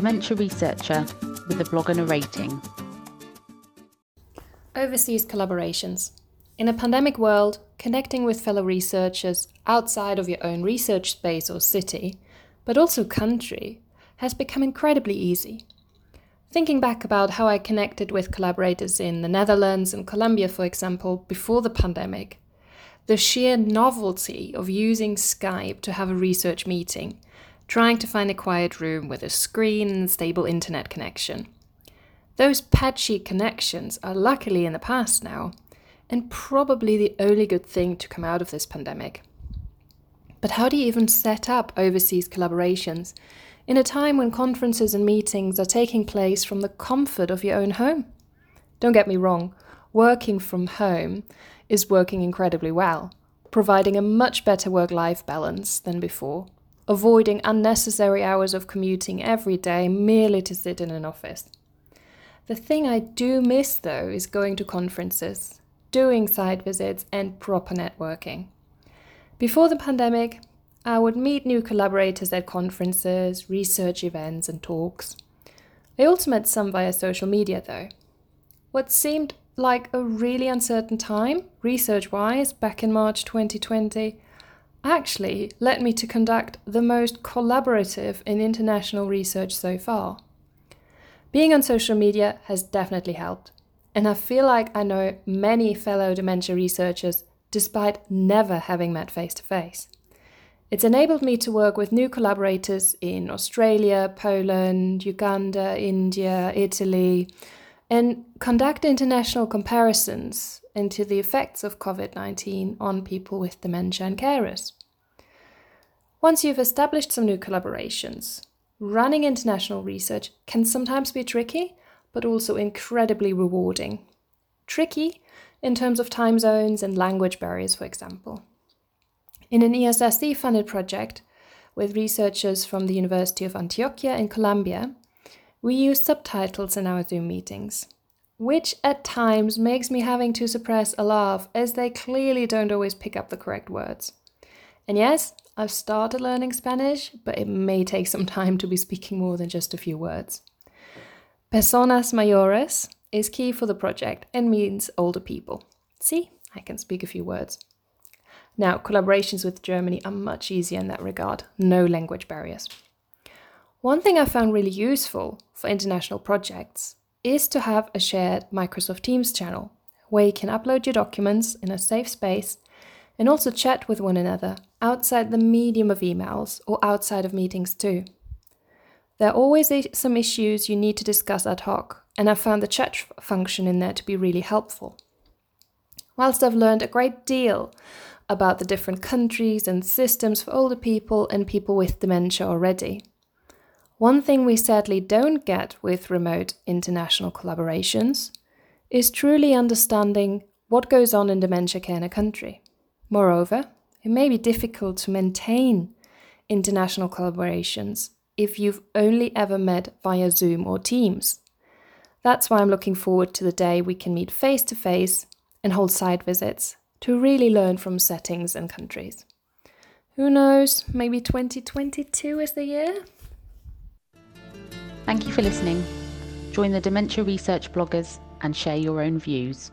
dementia researcher with a blog and a rating. Overseas collaborations. In a pandemic world, connecting with fellow researchers outside of your own research space or city, but also country, has become incredibly easy. Thinking back about how I connected with collaborators in the Netherlands and Colombia, for example, before the pandemic, the sheer novelty of using Skype to have a research meeting, trying to find a quiet room with a screen and stable internet connection. Those patchy connections are luckily in the past now, and probably the only good thing to come out of this pandemic. But how do you even set up overseas collaborations in a time when conferences and meetings are taking place from the comfort of your own home. Don't get me wrong, working from home is working incredibly well, providing a much better work life balance than before, avoiding unnecessary hours of commuting every day merely to sit in an office. The thing I do miss, though, is going to conferences, doing site visits, and proper networking. Before the pandemic, I would meet new collaborators at conferences, research events, and talks. I also met some via social media, though. What seemed like a really uncertain time, research wise, back in March 2020, actually led me to conduct the most collaborative in international research so far. Being on social media has definitely helped, and I feel like I know many fellow dementia researchers despite never having met face to face. It's enabled me to work with new collaborators in Australia, Poland, Uganda, India, Italy, and conduct international comparisons into the effects of COVID 19 on people with dementia and carers. Once you've established some new collaborations, running international research can sometimes be tricky, but also incredibly rewarding. Tricky in terms of time zones and language barriers, for example. In an ESSD funded project with researchers from the University of Antioquia in Colombia, we use subtitles in our Zoom meetings, which at times makes me having to suppress a laugh as they clearly don't always pick up the correct words. And yes, I've started learning Spanish, but it may take some time to be speaking more than just a few words. Personas mayores is key for the project and means older people. See, I can speak a few words. Now, collaborations with Germany are much easier in that regard, no language barriers. One thing I found really useful for international projects is to have a shared Microsoft Teams channel where you can upload your documents in a safe space and also chat with one another outside the medium of emails or outside of meetings too. There are always some issues you need to discuss ad hoc, and I found the chat function in there to be really helpful. Whilst I've learned a great deal about the different countries and systems for older people and people with dementia already. One thing we sadly don't get with remote international collaborations is truly understanding what goes on in dementia care in a country. Moreover, it may be difficult to maintain international collaborations if you've only ever met via Zoom or Teams. That's why I'm looking forward to the day we can meet face to face and hold site visits to really learn from settings and countries. Who knows, maybe 2022 is the year? Thank you for listening. Join the Dementia Research bloggers and share your own views.